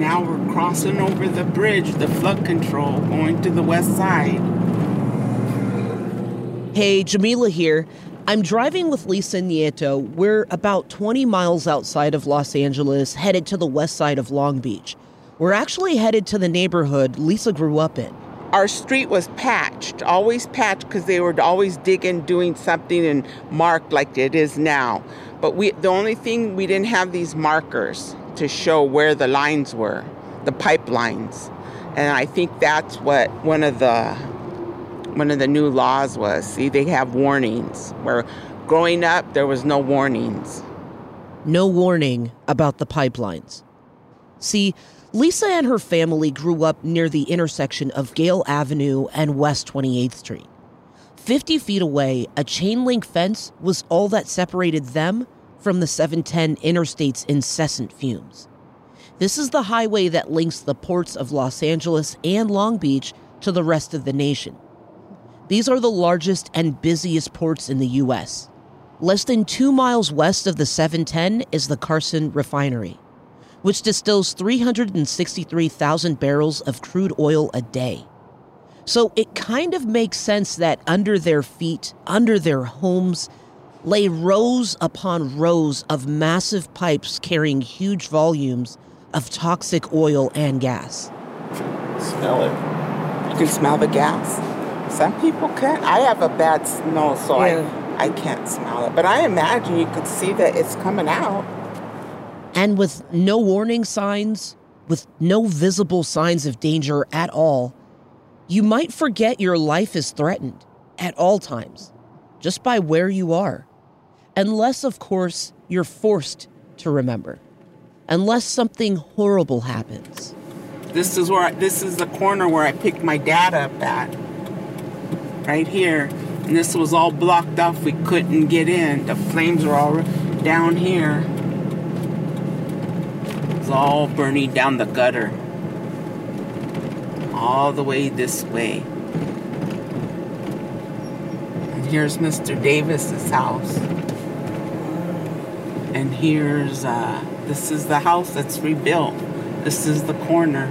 Now we're crossing over the bridge, the flood control, going to the west side. Hey, Jameela here. I'm driving with Lisa Nieto. We're about 20 miles outside of Los Angeles, headed to the west side of Long Beach. We're actually headed to the neighborhood Lisa grew up in. Our street was patched, always patched because they were always digging, doing something and marked like it is now. But we the only thing we didn't have these markers to show where the lines were, the pipelines. And I think that's what one of the one of the new laws was. See, they have warnings where growing up there was no warnings. No warning about the pipelines. See, Lisa and her family grew up near the intersection of Gale Avenue and West 28th Street. 50 feet away, a chain link fence was all that separated them from the 710 interstate's incessant fumes. This is the highway that links the ports of Los Angeles and Long Beach to the rest of the nation. These are the largest and busiest ports in the U.S. Less than two miles west of the 710 is the Carson Refinery, which distills 363,000 barrels of crude oil a day. So it kind of makes sense that under their feet, under their homes, lay rows upon rows of massive pipes carrying huge volumes of toxic oil and gas. Smell it. You can smell the gas. Some people can't. I have a bad smell, so yeah. I, I can't smell it. But I imagine you could see that it's coming out. And with no warning signs, with no visible signs of danger at all, you might forget your life is threatened at all times, just by where you are. Unless, of course, you're forced to remember. Unless something horrible happens. This is where I, this is the corner where I picked my dad up at. Right here. And this was all blocked off. We couldn't get in. The flames were all down here. It's all burning down the gutter. All the way this way. Here's Mr. Davis's house. And here's, uh, this is the house that's rebuilt. This is the corner.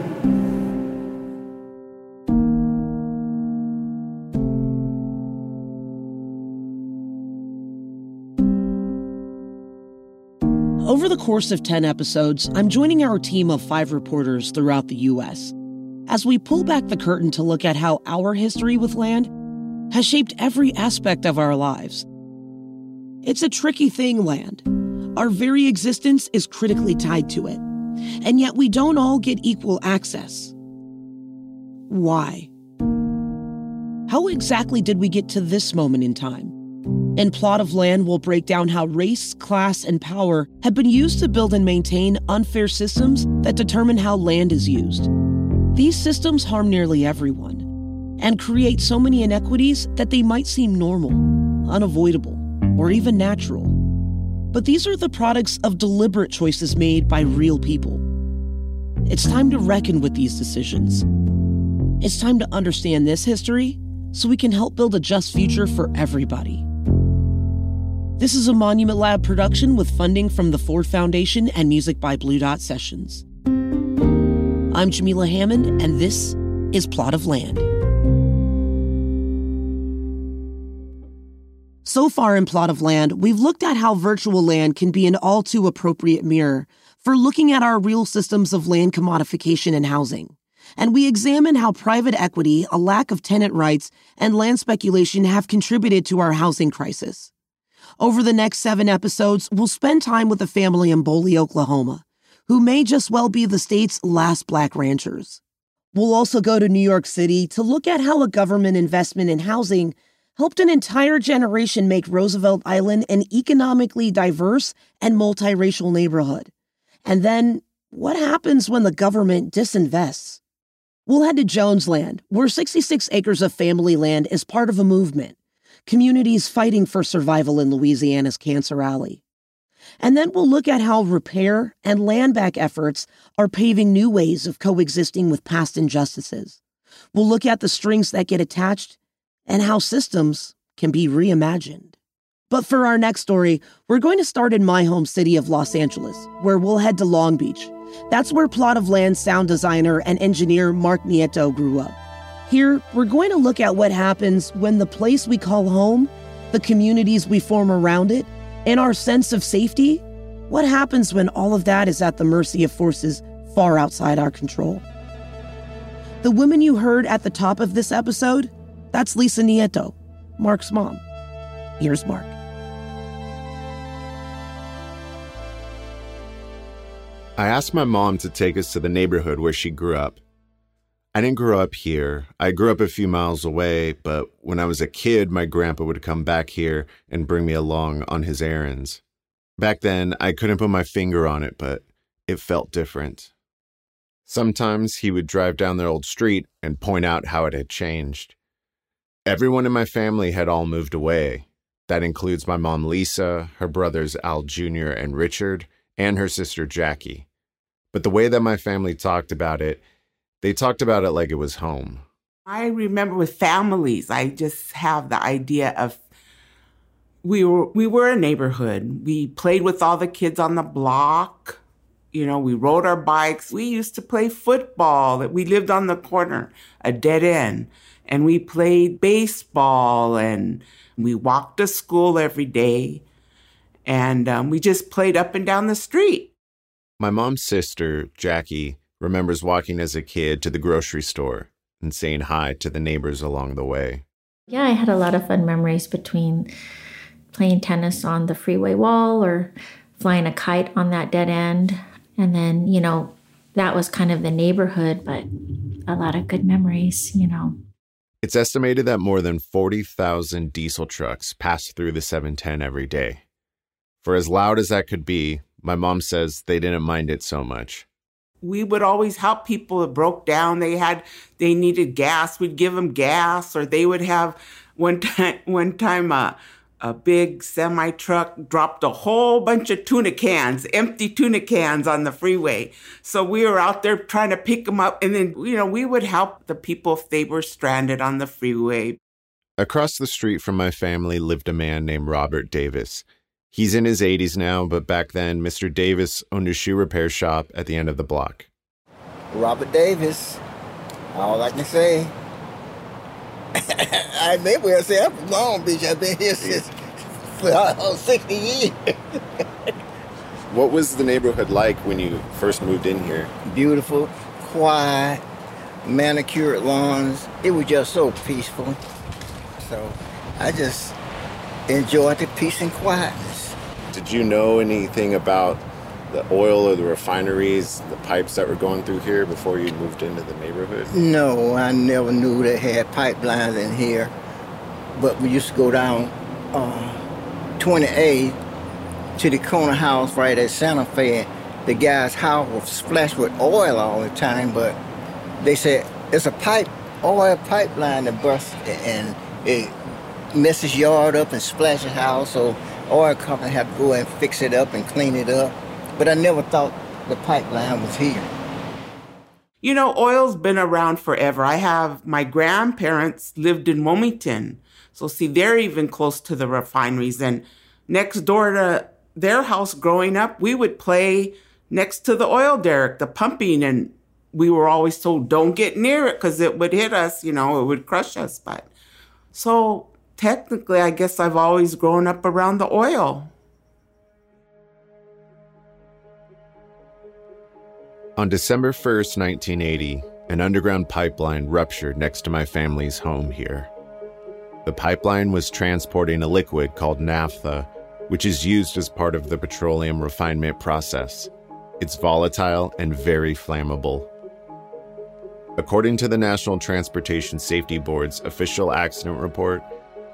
Over the course of 10 episodes, I'm joining our team of five reporters throughout the U.S. as we pull back the curtain to look at how our history with land has shaped every aspect of our lives. It's a tricky thing, land. Our very existence is critically tied to it, and yet we don't all get equal access. Why? How exactly did we get to this moment in time? In Plot of Land, we'll break down how race, class, and power have been used to build and maintain unfair systems that determine how land is used. These systems harm nearly everyone and create so many inequities that they might seem normal, unavoidable, or even natural. But these are the products of deliberate choices made by real people. It's time to reckon with these decisions. It's time to understand this history so we can help build a just future for everybody. This is a Monument Lab production with funding from the Ford Foundation and music by Blue Dot Sessions. I'm Jameela Hammond, and this is Plot of Land. So far in Plot of Land, we've looked at how virtual land can be an all too appropriate mirror for looking at our real systems of land commodification and housing. And we examine how private equity, a lack of tenant rights, and land speculation have contributed to our housing crisis. Over the next seven episodes, we'll spend time with a family in Boley, Oklahoma, who may just well be the state's last black ranchers. We'll also go to New York City to look at how a government investment in housing helped an entire generation make Roosevelt Island an economically diverse and multiracial neighborhood. And then, what happens when the government disinvests? We'll head to Jonesland, where 66 acres of family land is part of a movement, communities fighting for survival in Louisiana's Cancer Alley. And then we'll look at how repair and land back efforts are paving new ways of coexisting with past injustices. We'll look at the strings that get attached and how systems can be reimagined. But for our next story, we're going to start in my home city of Los Angeles, where we'll head to Long Beach That's where plot of land sound designer and engineer Mark Nieto grew up. Here, we're going to look at what happens when the place we call home, the communities we form around it, and our sense of safety, what happens when all of that is at the mercy of forces far outside our control? The woman you heard at the top of this episode, that's Lisa Nieto, Mark's mom. Here's Mark. I asked my mom to take us to the neighborhood where she grew up. I didn't grow up here. I grew up a few miles away, but when I was a kid, my grandpa would come back here and bring me along on his errands. Back then, I couldn't put my finger on it, but it felt different. Sometimes he would drive down their old street and point out how it had changed. Everyone in my family had all moved away. That includes my mom Lisa, her brothers Al Jr. and Richard, and her sister Jackie. But the way that my family talked about it, they talked about it like it was home. I remember with families, I just have the idea of we were we were a neighborhood. We played with all the kids on the block. You know, we rode our bikes. We used to play football. That we lived on the corner, a dead end, and we played baseball and we walked to school every day, and um, we just played up and down the street. My mom's sister, Jackie, remembers walking as a kid to the grocery store and saying hi to the neighbors along the way. Yeah, I had a lot of fun memories between playing tennis on the freeway wall or flying a kite on that dead end. And then, you know, that was kind of the neighborhood, but a lot of good memories, you know. It's estimated that more than 40,000 diesel trucks pass through the 710 every day. For as loud as that could be, my mom says they didn't mind it so much. We would always help people that broke down. They had, they needed gas. We'd give them gas, or they would have one time, one time, uh, a big semi truck dropped a whole bunch of tuna cans, empty tuna cans on the freeway. So we were out there trying to pick them up. And then, you know, we would help the people if they were stranded on the freeway. Across the street from my family lived a man named Robert Davis. He's in his 80s now, but back then, Mr. Davis owned a shoe repair shop at the end of the block. Robert Davis, all I can say. I may well say I'm from Long Beach. I've been here since for uh, 60 years. what was the neighborhood like when you first moved in here? Beautiful, quiet, manicured lawns. It was just so peaceful. So I just enjoyed the peace and quietness. Did you know anything about the oil or the refineries, the pipes that were going through here before you moved into the neighborhood? No, I never knew they had pipelines in here. But we used to go down uh, 28 to the corner house right at Santa Fe. The guy's house was splashed with oil all the time, but they said it's a pipe, oil pipeline that burst and it messes yard up and splashes house. So oil company had to go and fix it up and clean it up but I never thought the pipeline was here. You know, oil's been around forever. I have my grandparents lived in Wilmington. So, see, they're even close to the refineries. And next door to their house growing up, we would play next to the oil derrick, the pumping. And we were always told, don't get near it because it would hit us, you know, it would crush us. But so technically, I guess I've always grown up around the oil. On December 1st, 1980, an underground pipeline ruptured next to my family's home here. The pipeline was transporting a liquid called naphtha, which is used as part of the petroleum refinement process. It's volatile and very flammable. According to the National Transportation Safety Board's official accident report,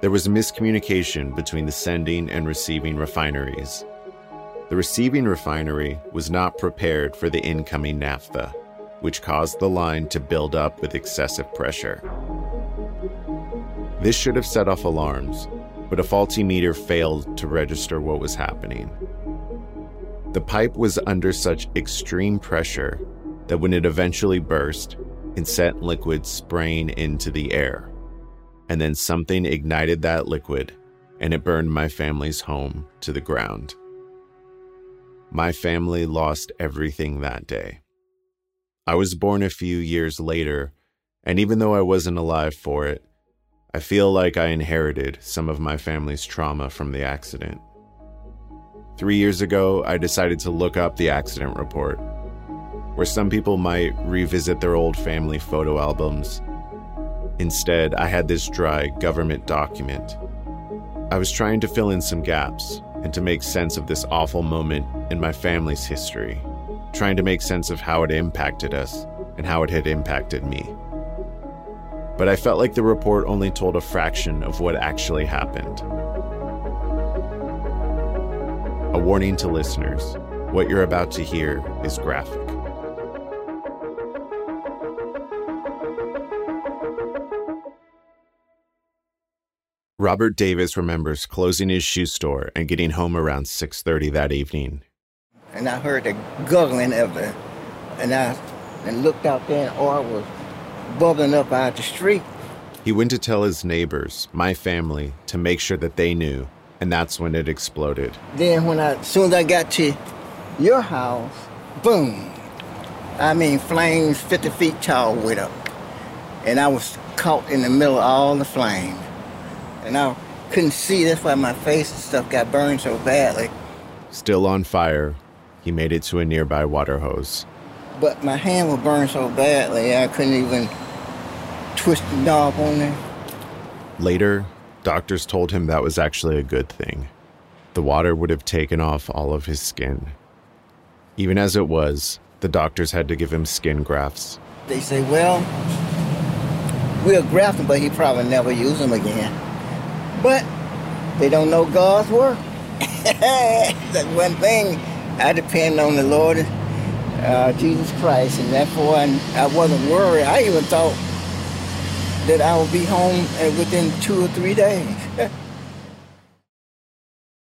there was miscommunication between the sending and receiving refineries. The receiving refinery was not prepared for the incoming naphtha, which caused the line to build up with excessive pressure. This should have set off alarms, but a faulty meter failed to register what was happening. The pipe was under such extreme pressure that when it eventually burst, it sent liquid spraying into the air. And then something ignited that liquid and it burned my family's home to the ground. My family lost everything that day. I was born a few years later, and even though I wasn't alive for it, I feel like I inherited some of my family's trauma from the accident. Three years ago, I decided to look up the accident report, where some people might revisit their old family photo albums. Instead, I had this dry government document. I was trying to fill in some gaps and to make sense of this awful moment in my family's history, trying to make sense of how it impacted us and how it had impacted me. But I felt like the report only told a fraction of what actually happened. A warning to listeners what you're about to hear is graphic. Robert Davis remembers closing his shoe store and getting home around 6:30 that evening. And I heard the guggling of it, and I and looked out there, and oil was bubbling up out the street. He went to tell his neighbors, my family, to make sure that they knew, and that's when it exploded. Then when I, as soon as I got to your house, boom! I mean, flames 50 feet tall went up, and I was caught in the middle of all the flames, and I couldn't see. That's why my face and stuff got burned so badly. Still on fire, he made it to a nearby water hose. But my hand was burned so badly, I couldn't even twist the knob on there. Later, doctors told him that was actually a good thing. The water would have taken off all of his skin. Even as it was, the doctors had to give him skin grafts. They say, well, we'll graft him, but he probably never use them again. But they don't know God's work. That's one thing. I depend on the Lord uh, Jesus Christ, and therefore I, I wasn't worried. I even thought that I would be home uh, within two or three days.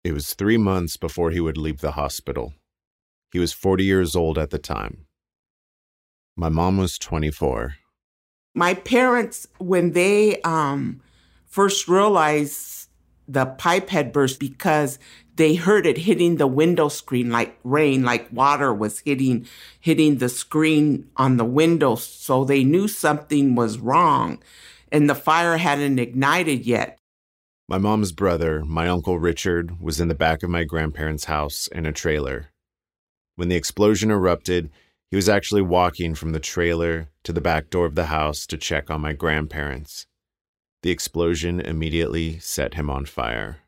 it was three months before he would leave the hospital. He was 40 years old at the time. My mom was 24. My parents, when they um, first realized the pipe had burst because they heard it hitting the window screen like rain, like water was hitting, hitting the screen on the window. So they knew something was wrong and the fire hadn't ignited yet. My mom's brother, my uncle Richard, was in the back of my grandparents' house in a trailer. When the explosion erupted, he was actually walking from the trailer to the back door of the house to check on my grandparents. The explosion immediately set him on fire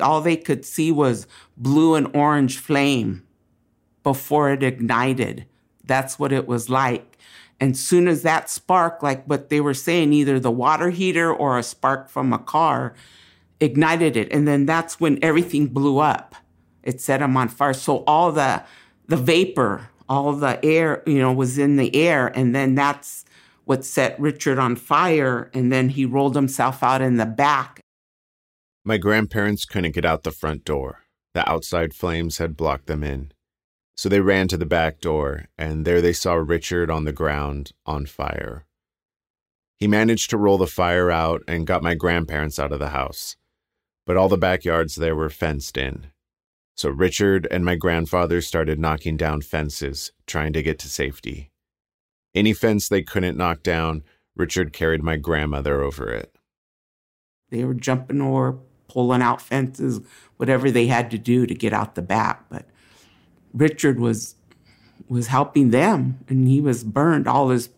all they could see was blue and orange flame before it ignited. That's what it was like. And soon as that spark, like what they were saying, either the water heater or a spark from a car ignited it. And then that's when everything blew up. It set them on fire. So all the the vapor, all the air, you know, was in the air. And then that's what set Richard on fire. And then he rolled himself out in the back my grandparents couldn't get out the front door. The outside flames had blocked them in. So they ran to the back door, and there they saw Richard on the ground, on fire. He managed to roll the fire out and got my grandparents out of the house, but all the backyards there were fenced in. So Richard and my grandfather started knocking down fences, trying to get to safety. Any fence they couldn't knock down, Richard carried my grandmother over it. They were jumping over pulling out fences, whatever they had to do to get out the back. But Richard was was helping them, and he was burned. All his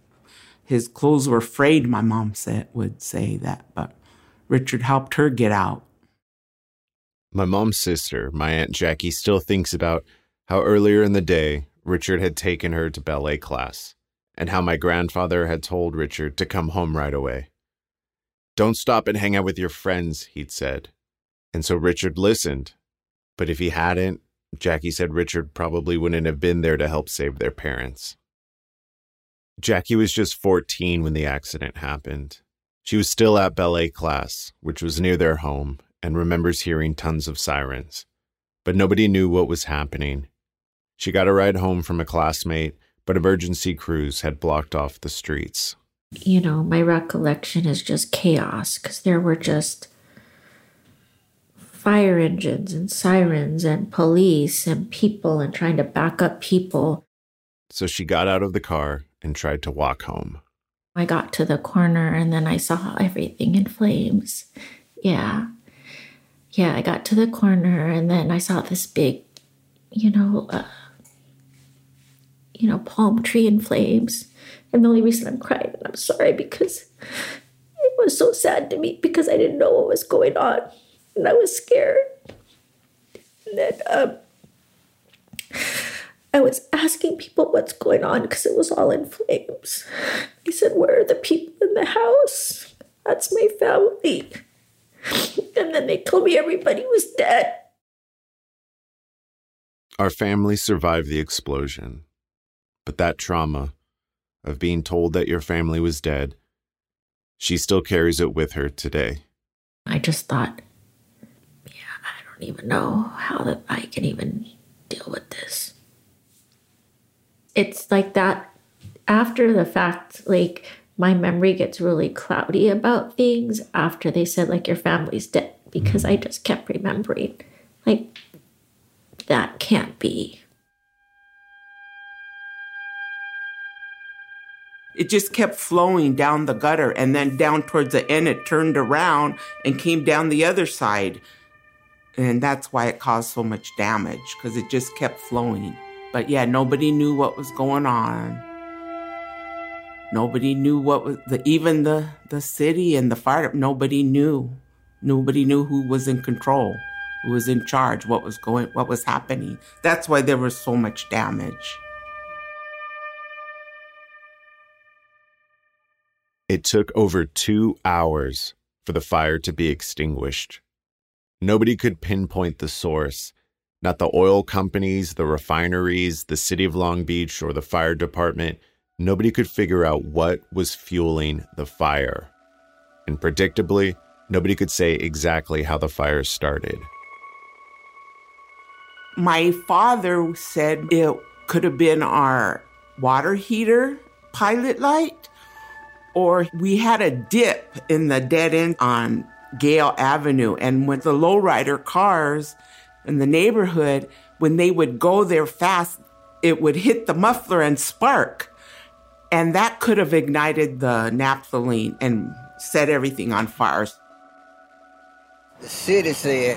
his clothes were frayed. My mom said would say that, but Richard helped her get out. My mom's sister, my aunt Jackie, still thinks about how earlier in the day Richard had taken her to ballet class, and how my grandfather had told Richard to come home right away. Don't stop and hang out with your friends, he'd said. And so Richard listened. But if he hadn't, Jackie said Richard probably wouldn't have been there to help save their parents. Jackie was just 14 when the accident happened. She was still at ballet class, which was near their home, and remembers hearing tons of sirens. But nobody knew what was happening. She got a ride home from a classmate, but emergency crews had blocked off the streets. You know, my recollection is just chaos because there were just fire engines and sirens and police and people and trying to back up people. So she got out of the car and tried to walk home. I got to the corner and then I saw everything in flames. Yeah. Yeah, I got to the corner and then I saw this big, you know, uh, you know, palm tree in flames. And the only reason I'm crying, and I'm sorry because it was so sad to me because I didn't know what was going on and I was scared. And then um, I was asking people what's going on because it was all in flames. He said, Where are the people in the house? That's my family. And then they told me everybody was dead. Our family survived the explosion, but that trauma of being told that your family was dead, she still carries it with her today. I just thought, yeah, I don't even know how that I can even deal with this. It's like that after the fact, like my memory gets really cloudy about things after they said like your family's dead because I just kept remembering like that can't be. It just kept flowing down the gutter and then down towards the end it turned around and came down the other side. And that's why it caused so much damage because it just kept flowing. But yeah, nobody knew what was going on. Nobody knew what was the even the the city and the fire. Nobody knew. Nobody knew who was in control, who was in charge, what was going, what was happening. That's why there was so much damage. It took over two hours for the fire to be extinguished. Nobody could pinpoint the source. Not the oil companies, the refineries, the city of Long Beach, or the fire department. Nobody could figure out what was fueling the fire. And predictably, nobody could say exactly how the fire started. My father said it could have been our water heater pilot light or we had a dip in the dead end on Gale Avenue. And with the lowrider cars in the neighborhood, when they would go there fast, it would hit the muffler and spark. And that could have ignited the naphthalene and set everything on fire. The city said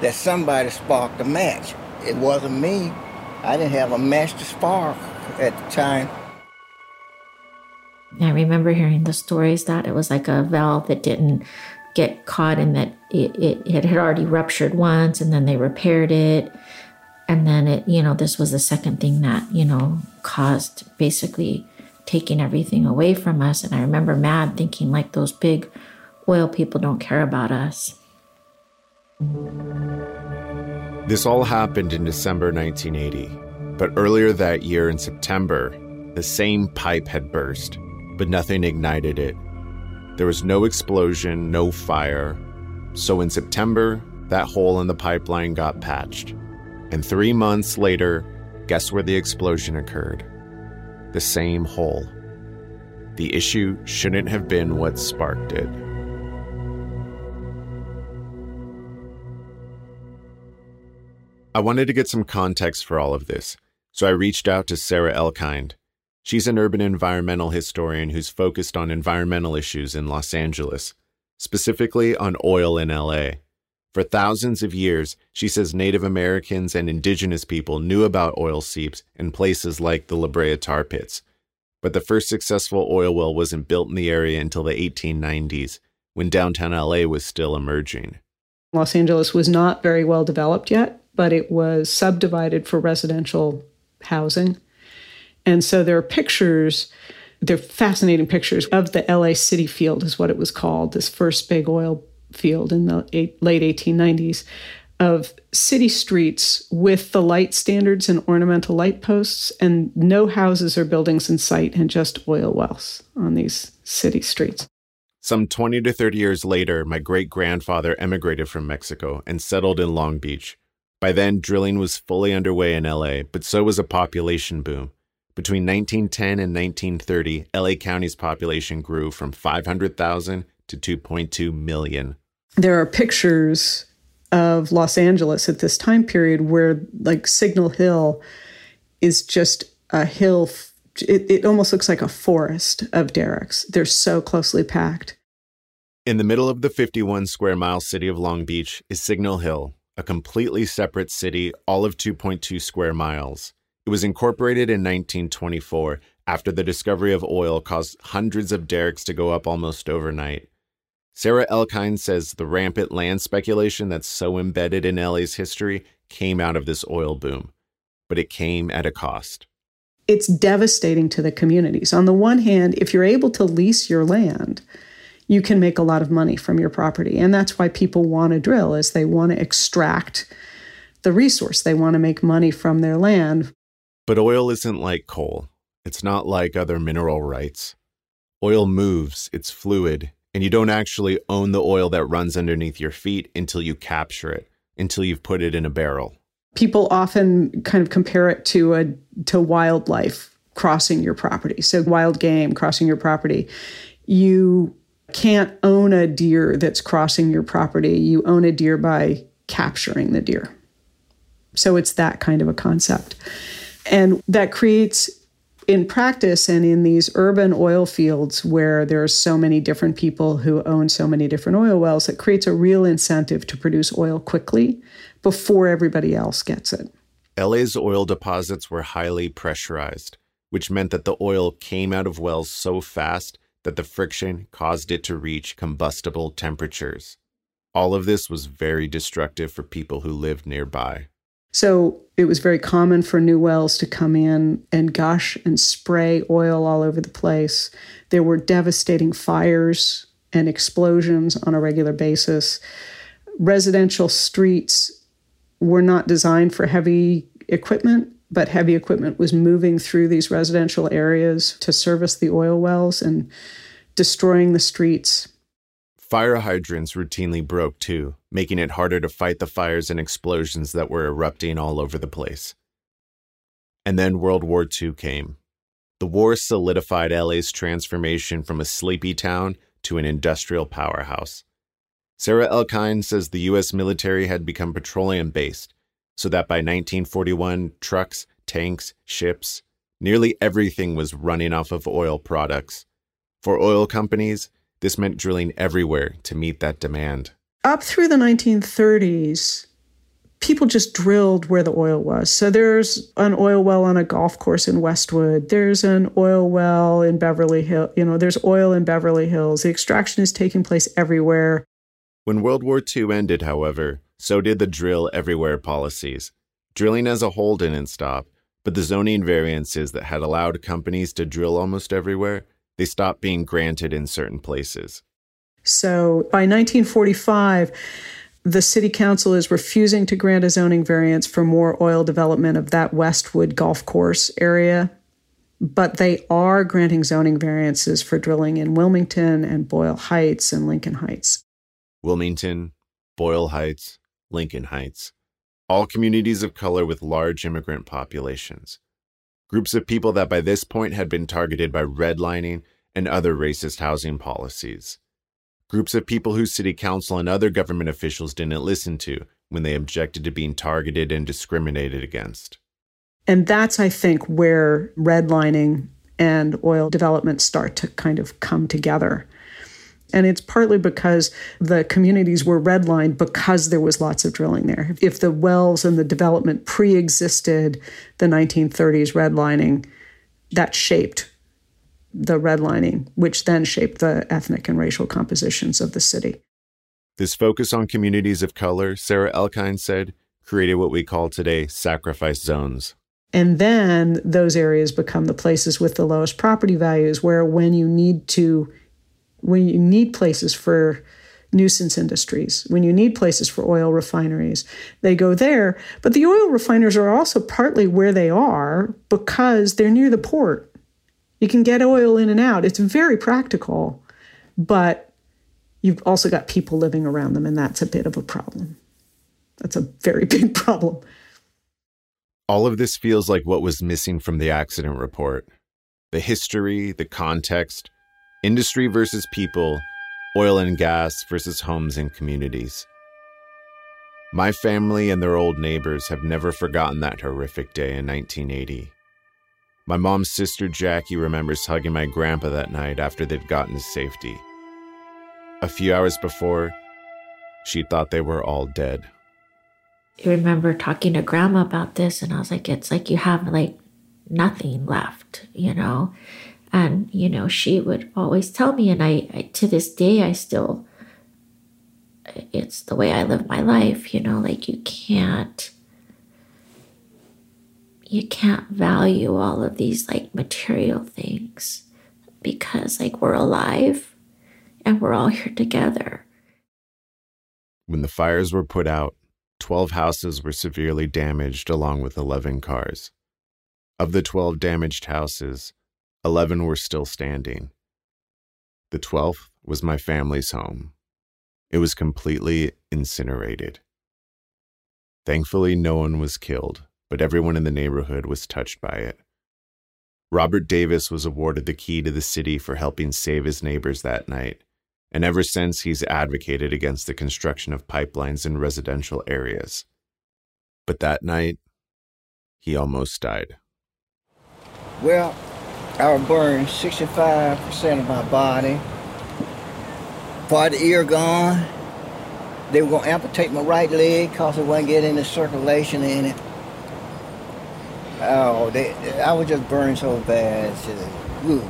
that somebody sparked a match. It wasn't me. I didn't have a match to spark at the time. I remember hearing the stories that it was like a valve that didn't get caught and that it, it, it had already ruptured once and then they repaired it. And then it, you know, this was the second thing that, you know, caused basically taking everything away from us. And I remember mad thinking like those big oil people don't care about us. This all happened in December 1980, but earlier that year in September, the same pipe had burst but nothing ignited it. There was no explosion, no fire. So in September, that hole in the pipeline got patched. And three months later, guess where the explosion occurred? The same hole. The issue shouldn't have been what sparked it. I wanted to get some context for all of this, so I reached out to Sarah Elkind, She's an urban environmental historian who's focused on environmental issues in Los Angeles, specifically on oil in LA. For thousands of years, she says Native Americans and indigenous people knew about oil seeps in places like the La Brea tar pits. But the first successful oil well wasn't built in the area until the 1890s, when downtown LA was still emerging. Los Angeles was not very well developed yet, but it was subdivided for residential housing. And so there are pictures, they're fascinating pictures of the LA City Field, is what it was called, this first big oil field in the eight, late 1890s, of city streets with the light standards and ornamental light posts, and no houses or buildings in sight, and just oil wells on these city streets. Some 20 to 30 years later, my great grandfather emigrated from Mexico and settled in Long Beach. By then, drilling was fully underway in LA, but so was a population boom. Between 1910 and 1930, LA County's population grew from 500,000 to 2.2 million. There are pictures of Los Angeles at this time period where like Signal Hill is just a hill it, it almost looks like a forest of derricks. They're so closely packed. In the middle of the 51 square mile city of Long Beach is Signal Hill, a completely separate city, all of 2.2 square miles. It was incorporated in 1924 after the discovery of oil caused hundreds of derricks to go up almost overnight. Sarah Elkind says the rampant land speculation that's so embedded in LA's history came out of this oil boom, but it came at a cost it's devastating to the communities. On the one hand, if you're able to lease your land, you can make a lot of money from your property. And that's why people want to drill is they want to extract the resource. They want to make money from their land. But oil isn't like coal. It's not like other mineral rights. Oil moves, it's fluid, and you don't actually own the oil that runs underneath your feet until you capture it, until you've put it in a barrel people often kind of compare it to a to wildlife crossing your property. So wild game crossing your property. You can't own a deer that's crossing your property. You own a deer by capturing the deer. So it's that kind of a concept. And that creates in practice and in these urban oil fields where there are so many different people who own so many different oil wells, it creates a real incentive to produce oil quickly before everybody else gets it. LA's oil deposits were highly pressurized, which meant that the oil came out of wells so fast that the friction caused it to reach combustible temperatures. All of this was very destructive for people who lived nearby. So it was very common for new wells to come in and gush and spray oil all over the place. There were devastating fires and explosions on a regular basis. Residential streets were not designed for heavy equipment, but heavy equipment was moving through these residential areas to service the oil wells and destroying the streets. Fire hydrants routinely broke too, making it harder to fight the fires and explosions that were erupting all over the place. And then World War II came. The war solidified LA's transformation from a sleepy town to an industrial powerhouse. Sarah Elkind says the U.S. military had become petroleum based, so that by 1941, trucks, tanks, ships, nearly everything was running off of oil products. For oil companies, this meant drilling everywhere to meet that demand. Up through the 1930s, people just drilled where the oil was. So there's an oil well on a golf course in Westwood. There's an oil well in Beverly Hills. You know, there's oil in Beverly Hills. The extraction is taking place everywhere. When World War II ended, however, so did the drill everywhere policies. Drilling as a whole didn't stop, but the zoning variances that had allowed companies to drill almost everywhere they stopped being granted in certain places. So by 1945, the city council is refusing to grant a zoning variance for more oil development of that Westwood golf course area, but they are granting zoning variances for drilling in Wilmington and Boyle Heights and Lincoln Heights. Wilmington, Boyle Heights, Lincoln Heights, all communities of color with large immigrant populations groups of people that by this point had been targeted by redlining and other racist housing policies. Groups of people whose city council and other government officials didn't listen to when they objected to being targeted and discriminated against. And that's, I think, where redlining and oil development start to kind of come together. And it's partly because the communities were redlined because there was lots of drilling there. If the wells and the development pre existed the 1930s redlining, that shaped the redlining, which then shaped the ethnic and racial compositions of the city. This focus on communities of color, Sarah Elkind said, created what we call today sacrifice zones. And then those areas become the places with the lowest property values, where when you need to when you need places for nuisance industries, when you need places for oil refineries, they go there. But the oil refiners are also partly where they are because they're near the port. You can get oil in and out. It's very practical, but you've also got people living around them, and that's a bit of a problem. That's a very big problem. All of this feels like what was missing from the accident report the history, the context, industry versus people, oil and gas versus homes and communities. My family and their old neighbors have never forgotten that horrific day in 1980. My mom's sister Jackie remembers hugging my grandpa that night after they'd gotten to safety. A few hours before, she thought they were all dead. I remember talking to grandma about this, and I was like, it's like you have like nothing left, you know? And, you know, she would always tell me, and I, I to this day, I still, it's the way I live my life, you know, like you can't, you can't value all of these like material things because like we're alive and we're all here together. When the fires were put out, 12 houses were severely damaged along with 11 cars. Of the 12 damaged houses, 11 were still standing. The 12th was my family's home. It was completely incinerated. Thankfully, no one was killed, but everyone in the neighborhood was touched by it. Robert Davis was awarded the key to the city for helping save his neighbors that night, and ever since he's advocated against the construction of pipelines in residential areas. But that night, he almost died. Well, I burned 65% of my body. Part of the ear gone. They were going to amputate my right leg because it wasn't getting any circulation in it. Oh, they, I was just burned so bad. Just,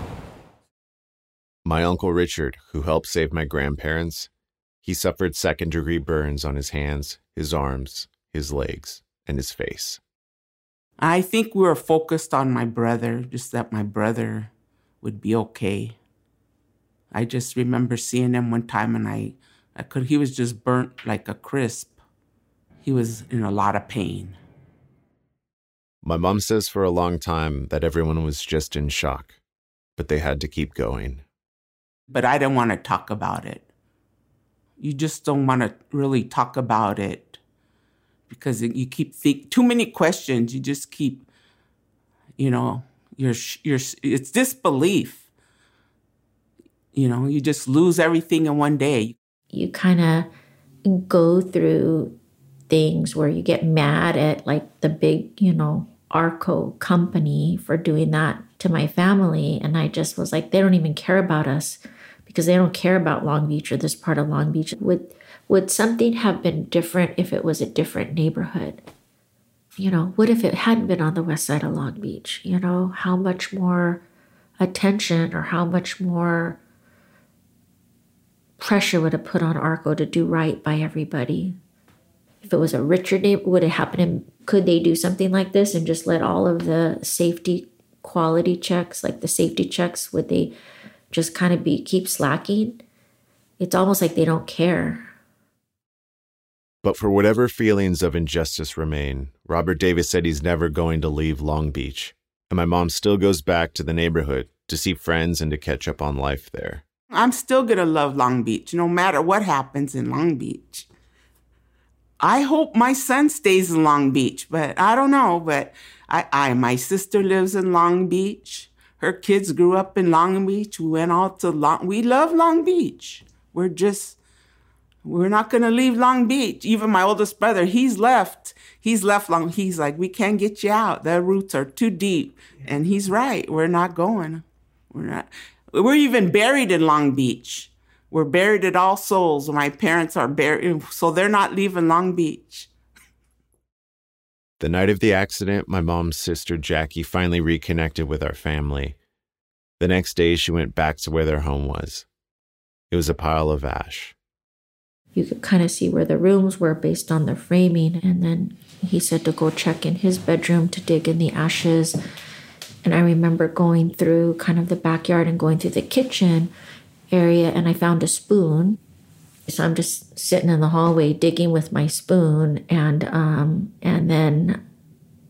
my uncle Richard, who helped save my grandparents, he suffered second degree burns on his hands, his arms, his legs, and his face. I think we were focused on my brother, just that my brother would be okay. I just remember seeing him one time and I, I could he was just burnt like a crisp. He was in a lot of pain. My mom says for a long time that everyone was just in shock, but they had to keep going. But I didn't want to talk about it. You just don't want to really talk about it because you keep think too many questions. You just keep, you know, you're you're it's disbelief. You know, you just lose everything in one day. You kind of go through things where you get mad at like the big, you know, Arco company for doing that to my family. And I just was like, they don't even care about us because they don't care about Long Beach or this part of Long Beach. Would would something have been different if it was a different neighborhood? You know, what if it hadn't been on the west side of Long Beach? You know, how much more attention or how much more pressure would have put on Arco to do right by everybody? If it was a richer neighborhood, would it happen in could they do something like this and just let all of the safety quality checks, like the safety checks, would they just kind of be keep slacking? It's almost like they don't care. But for whatever feelings of injustice remain, Robert Davis said he's never going to leave Long Beach. And my mom still goes back to the neighborhood to see friends and to catch up on life there. I'm still going to love Long Beach no matter what happens in Long Beach. I hope my son stays in Long Beach, but I don't know. But I, I, my sister lives in Long Beach. Her kids grew up in Long Beach. We went out to Long. We love Long Beach. We're just, we're not gonna leave Long Beach. Even my oldest brother, he's left. He's left Long. He's like, we can't get you out. The roots are too deep. And he's right. We're not going. We're not. We're even buried in Long Beach. We're buried at All Souls. My parents are buried, so they're not leaving Long Beach. The night of the accident, my mom's sister Jackie finally reconnected with our family. The next day, she went back to where their home was. It was a pile of ash. You could kind of see where the rooms were based on the framing, and then he said to go check in his bedroom to dig in the ashes. And I remember going through kind of the backyard and going through the kitchen area and I found a spoon. So I'm just sitting in the hallway digging with my spoon and um, and then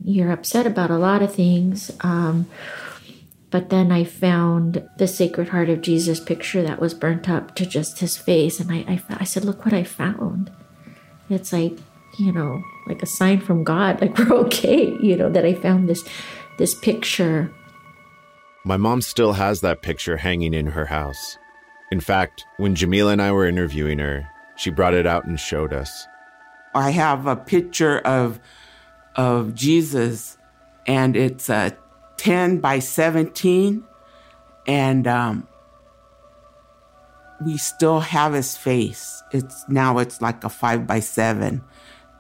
you're upset about a lot of things. Um, but then I found the Sacred Heart of Jesus picture that was burnt up to just his face. And I, I, I said, Look what I found. It's like, you know, like a sign from God, like we're okay, you know, that I found this this picture. My mom still has that picture hanging in her house. In fact, when Jameela and I were interviewing her, she brought it out and showed us. I have a picture of of Jesus, and it's a 10 by 17, and um, we still have his face. It's now it's like a five by seven,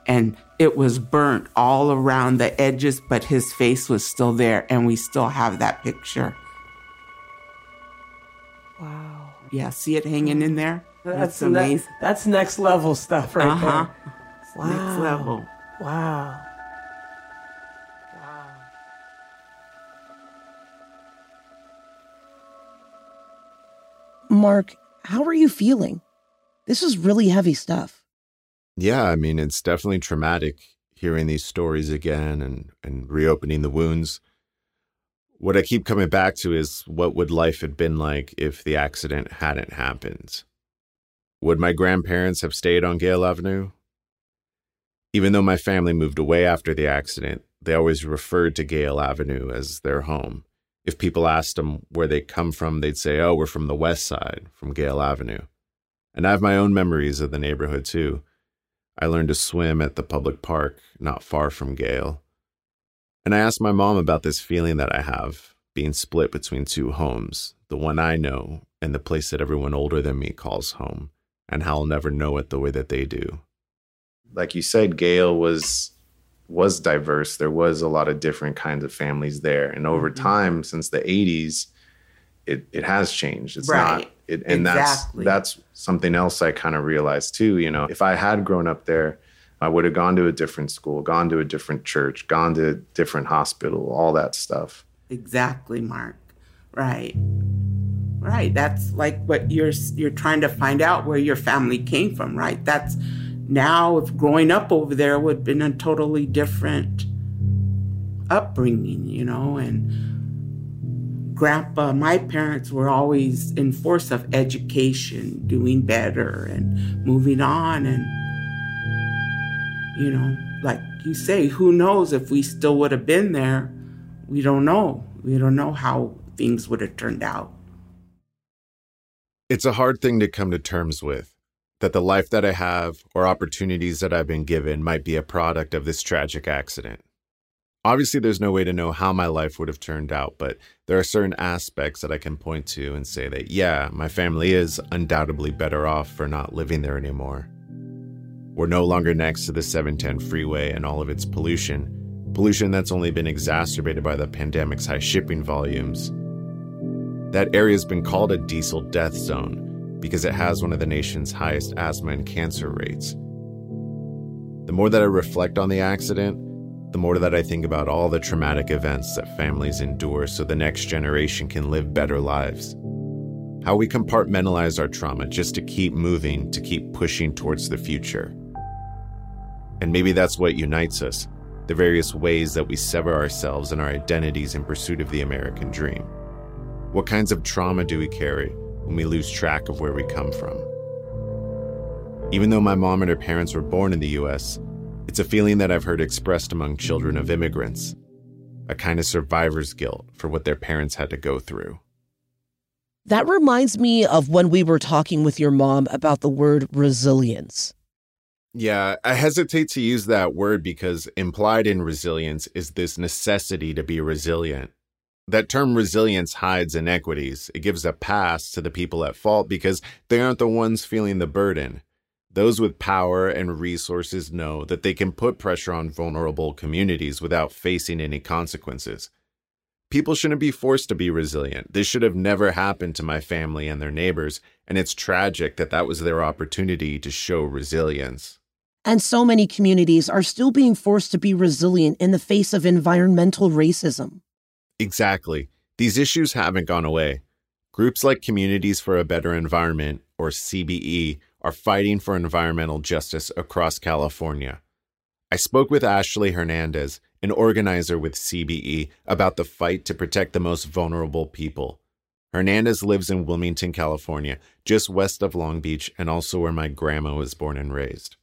and it was burnt all around the edges, but his face was still there, and we still have that picture. Wow. Yeah, see it hanging in there? That's, amazing. Ne- that's next level stuff right uh-huh. there. Wow. Next level. Wow. Mark, how are you feeling? This is really heavy stuff. Yeah, I mean, it's definitely traumatic hearing these stories again and, and reopening the wounds. What I keep coming back to is what would life have been like if the accident hadn't happened? Would my grandparents have stayed on Gale Avenue? Even though my family moved away after the accident, they always referred to Gale Avenue as their home. If people asked them where they come from, they'd say, Oh, we're from the west side, from Gale Avenue. And I have my own memories of the neighborhood too. I learned to swim at the public park not far from Gale. And I asked my mom about this feeling that I have being split between two homes the one I know and the place that everyone older than me calls home, and how I'll never know it the way that they do. Like you said, Gale was was diverse. There was a lot of different kinds of families there. And over mm-hmm. time, since the 80s, it, it has changed. It's right. not it, and exactly. that's that's something else I kind of realized too. You know, if I had grown up there, I would have gone to a different school, gone to a different church, gone to a different hospital, all that stuff. Exactly, Mark. Right. Right. That's like what you're you're trying to find out where your family came from, right? That's now if growing up over there would have been a totally different upbringing, you know, and grandpa, my parents were always in force of education, doing better and moving on. And, you know, like you say, who knows if we still would have been there? We don't know. We don't know how things would have turned out. It's a hard thing to come to terms with that the life that I have or opportunities that I've been given might be a product of this tragic accident. Obviously, there's no way to know how my life would have turned out, but there are certain aspects that I can point to and say that, yeah, my family is undoubtedly better off for not living there anymore. We're no longer next to the 710 freeway and all of its pollution, pollution that's only been exacerbated by the pandemic's high shipping volumes. That area's been called a diesel death zone because it has one of the nation's highest asthma and cancer rates. The more that I reflect on the accident, the more that I think about all the traumatic events that families endure so the next generation can live better lives. How we compartmentalize our trauma just to keep moving, to keep pushing towards the future. And maybe that's what unites us the various ways that we sever ourselves and our identities in pursuit of the American dream. What kinds of trauma do we carry when we lose track of where we come from? Even though my mom and her parents were born in the US, it's a feeling that I've heard expressed among children of immigrants, a kind of survivor's guilt for what their parents had to go through. That reminds me of when we were talking with your mom about the word resilience. Yeah, I hesitate to use that word because implied in resilience is this necessity to be resilient. That term resilience hides inequities. It gives a pass to the people at fault because they aren't the ones feeling the burden. Those with power and resources know that they can put pressure on vulnerable communities without facing any consequences. People shouldn't be forced to be resilient. This should have never happened to my family and their neighbors, and it's tragic that that was their opportunity to show resilience. And so many communities are still being forced to be resilient in the face of environmental racism. Exactly. These issues haven't gone away. Groups like Communities for a Better Environment, or CBE, are fighting for environmental justice across California. I spoke with Ashley Hernandez, an organizer with CBE, about the fight to protect the most vulnerable people. Hernandez lives in Wilmington, California, just west of Long Beach, and also where my grandma was born and raised.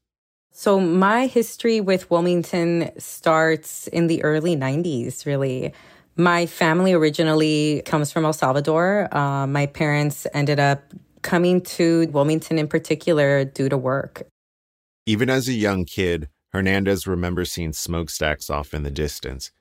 So, my history with Wilmington starts in the early 90s, really. My family originally comes from El Salvador. Uh, my parents ended up coming to Wilmington in particular due to work. Even as a young kid, Hernandez remembers seeing smokestacks off in the distance.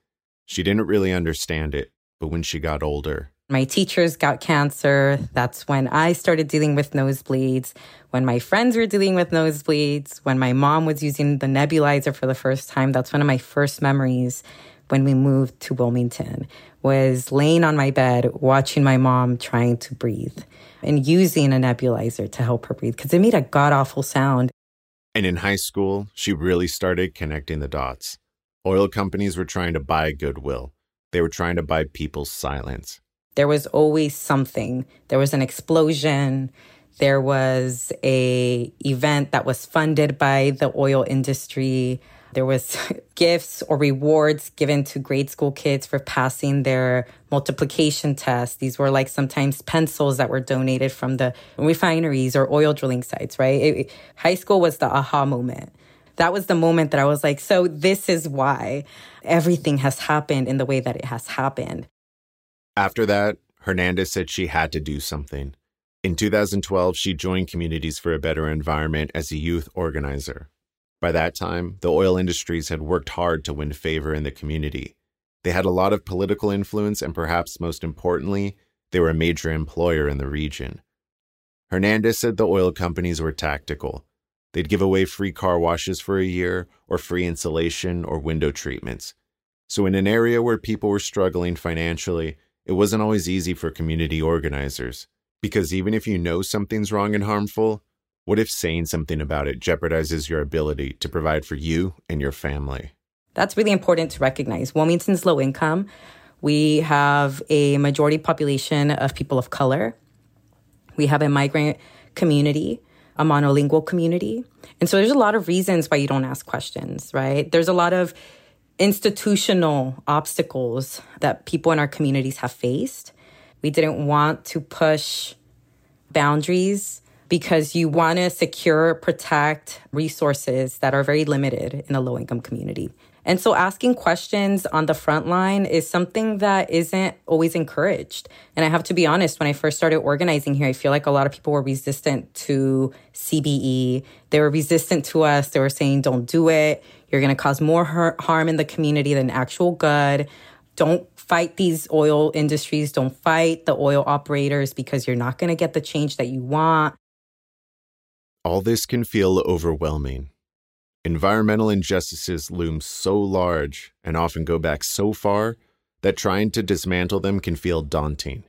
She didn't really understand it, but when she got older, my teachers got cancer. That's when I started dealing with nosebleeds. When my friends were dealing with nosebleeds. When my mom was using the nebulizer for the first time. That's one of my first memories when we moved to Wilmington was laying on my bed watching my mom trying to breathe and using a nebulizer to help her breathe because it made a god awful sound. And in high school, she really started connecting the dots. Oil companies were trying to buy goodwill. They were trying to buy people's silence. There was always something. There was an explosion. There was a event that was funded by the oil industry. There was gifts or rewards given to grade school kids for passing their multiplication test. These were like sometimes pencils that were donated from the refineries or oil drilling sites, right? It, high school was the aha moment. That was the moment that I was like, so this is why everything has happened in the way that it has happened. After that, Hernandez said she had to do something. In 2012, she joined Communities for a Better Environment as a youth organizer. By that time, the oil industries had worked hard to win favor in the community. They had a lot of political influence, and perhaps most importantly, they were a major employer in the region. Hernandez said the oil companies were tactical. They'd give away free car washes for a year, or free insulation or window treatments. So, in an area where people were struggling financially, it wasn't always easy for community organizers. Because even if you know something's wrong and harmful, what if saying something about it jeopardizes your ability to provide for you and your family? That's really important to recognize. Wilmington's low income. We have a majority population of people of color. We have a migrant community, a monolingual community. And so there's a lot of reasons why you don't ask questions, right? There's a lot of institutional obstacles that people in our communities have faced. We didn't want to push boundaries because you want to secure, protect resources that are very limited in a low income community. And so asking questions on the front line is something that isn't always encouraged. And I have to be honest, when I first started organizing here, I feel like a lot of people were resistant to CBE. They were resistant to us. They were saying, don't do it. You're going to cause more harm in the community than actual good. Don't fight these oil industries. Don't fight the oil operators because you're not going to get the change that you want. All this can feel overwhelming. Environmental injustices loom so large and often go back so far that trying to dismantle them can feel daunting.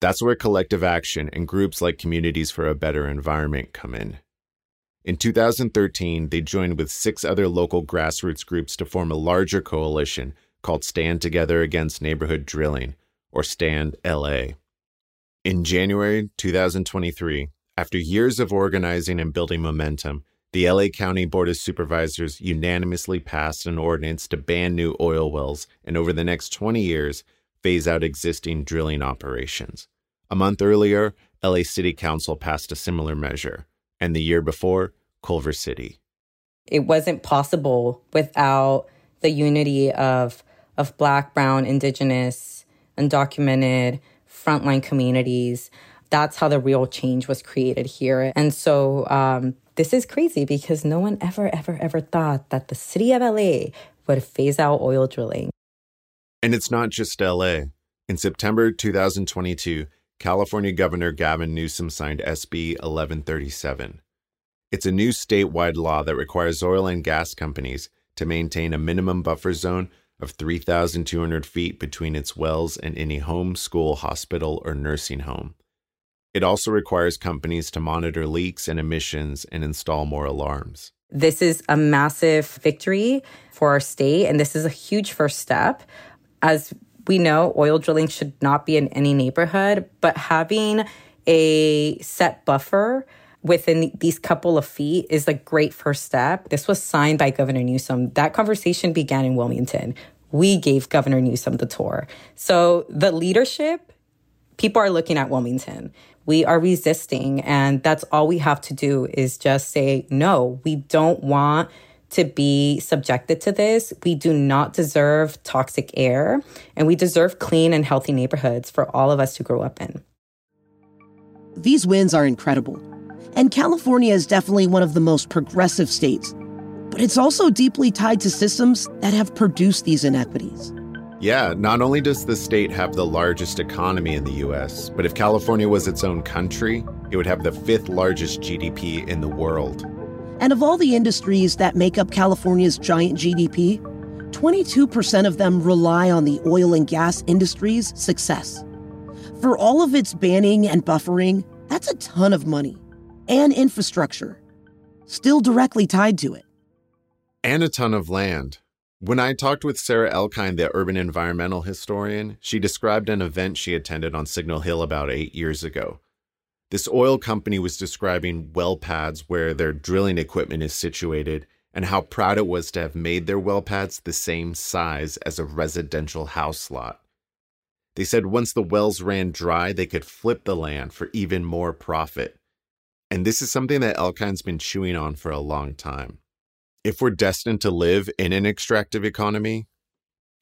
That's where collective action and groups like Communities for a Better Environment come in. In 2013, they joined with six other local grassroots groups to form a larger coalition called Stand Together Against Neighborhood Drilling, or Stand LA. In January 2023, after years of organizing and building momentum, the LA County Board of Supervisors unanimously passed an ordinance to ban new oil wells and over the next 20 years phase out existing drilling operations. A month earlier, LA City Council passed a similar measure, and the year before, Culver City. It wasn't possible without the unity of of black, brown, indigenous, undocumented frontline communities that's how the real change was created here. And so um, this is crazy because no one ever, ever, ever thought that the city of LA would phase out oil drilling. And it's not just LA. In September 2022, California Governor Gavin Newsom signed SB 1137. It's a new statewide law that requires oil and gas companies to maintain a minimum buffer zone of 3,200 feet between its wells and any home, school, hospital, or nursing home. It also requires companies to monitor leaks and emissions and install more alarms. This is a massive victory for our state, and this is a huge first step. As we know, oil drilling should not be in any neighborhood, but having a set buffer within these couple of feet is a great first step. This was signed by Governor Newsom. That conversation began in Wilmington. We gave Governor Newsom the tour. So the leadership, people are looking at Wilmington we are resisting. And that's all we have to do is just say, no, we don't want to be subjected to this. We do not deserve toxic air, and we deserve clean and healthy neighborhoods for all of us to grow up in. These wins are incredible. And California is definitely one of the most progressive states, but it's also deeply tied to systems that have produced these inequities. Yeah, not only does the state have the largest economy in the US, but if California was its own country, it would have the fifth largest GDP in the world. And of all the industries that make up California's giant GDP, 22% of them rely on the oil and gas industry's success. For all of its banning and buffering, that's a ton of money and infrastructure, still directly tied to it. And a ton of land. When I talked with Sarah Elkind, the urban environmental historian, she described an event she attended on Signal Hill about eight years ago. This oil company was describing well pads where their drilling equipment is situated and how proud it was to have made their well pads the same size as a residential house lot. They said once the wells ran dry, they could flip the land for even more profit. And this is something that Elkind's been chewing on for a long time if we're destined to live in an extractive economy,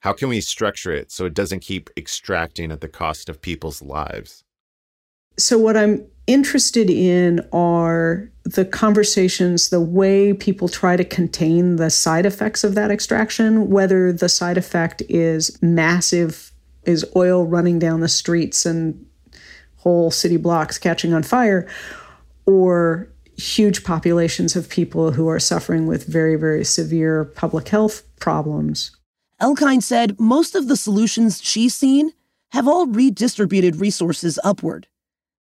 how can we structure it so it doesn't keep extracting at the cost of people's lives? So, what I'm interested in are the conversations, the way people try to contain the side effects of that extraction, whether the side effect is massive, is oil running down the streets and whole city blocks catching on fire, or huge populations of people who are suffering with very, very severe public health problems. Elkind said most of the solutions she's seen have all redistributed resources upward.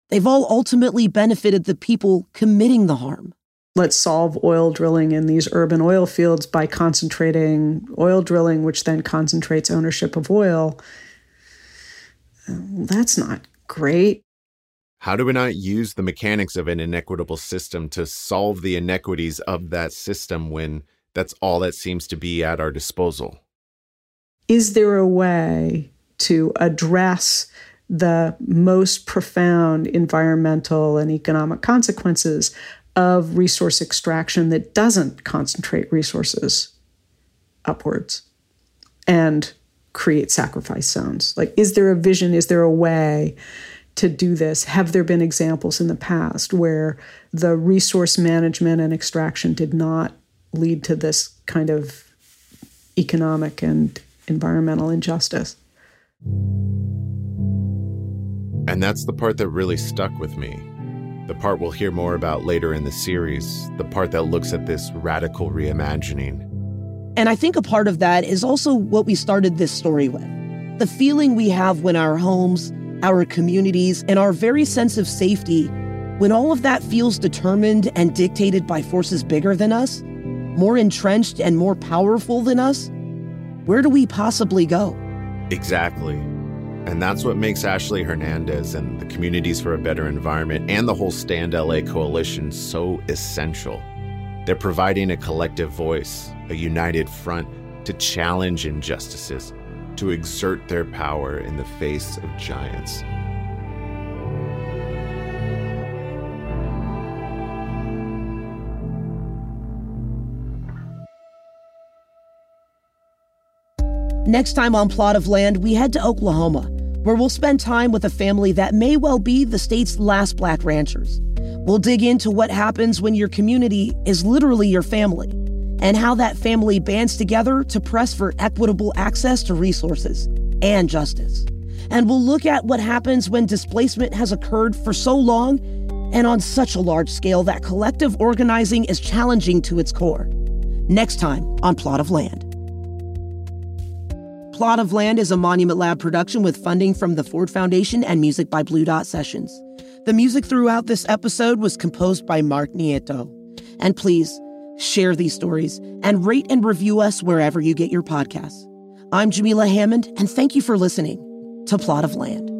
They've all ultimately benefited the people committing the harm. Let's solve oil drilling in these urban oil fields by concentrating oil drilling, which then concentrates ownership of oil. That's not great. How do we not use the mechanics of an inequitable system to solve the inequities of that system when that's all that seems to be at our disposal? Is there a way to address the most profound environmental and economic consequences of resource extraction that doesn't concentrate resources upwards and create sacrifice zones? Like, is there a vision? Is there a way to do this? Have there been examples in the past where the resource management and extraction did not lead to this kind of economic and environmental injustice? And that's the part that really stuck with me. The part we'll hear more about later in the series, the part that looks at this radical reimagining. And I think a part of that is also what we started this story with the feeling we have when our homes, our communities, and our very sense of safety, when all of that feels determined and dictated by forces bigger than us, more entrenched and more powerful than us, where do we possibly go? Exactly. And that's what makes Ashley Hernandez and the Communities for a Better Environment and the whole Stand LA coalition so essential. They're providing a collective voice, a united front to challenge injustices to exert their power in the face of giants. Next time on Plot of Land, we head to Oklahoma, where we'll spend time with a family that may well be the state's last black ranchers. We'll dig into what happens when your community is literally your family and how that family bands together to press for equitable access to resources and justice. And we'll look at what happens when displacement has occurred for so long and on such a large scale that collective organizing is challenging to its core. Next time on Plot of Land. Plot of Land is a Monument Lab production with funding from the Ford Foundation and music by Blue Dot Sessions. The music throughout this episode was composed by Mark Nieto. And please, share these stories, and rate and review us wherever you get your podcasts. I'm Jameela Hammond, and thank you for listening to Plot of Land.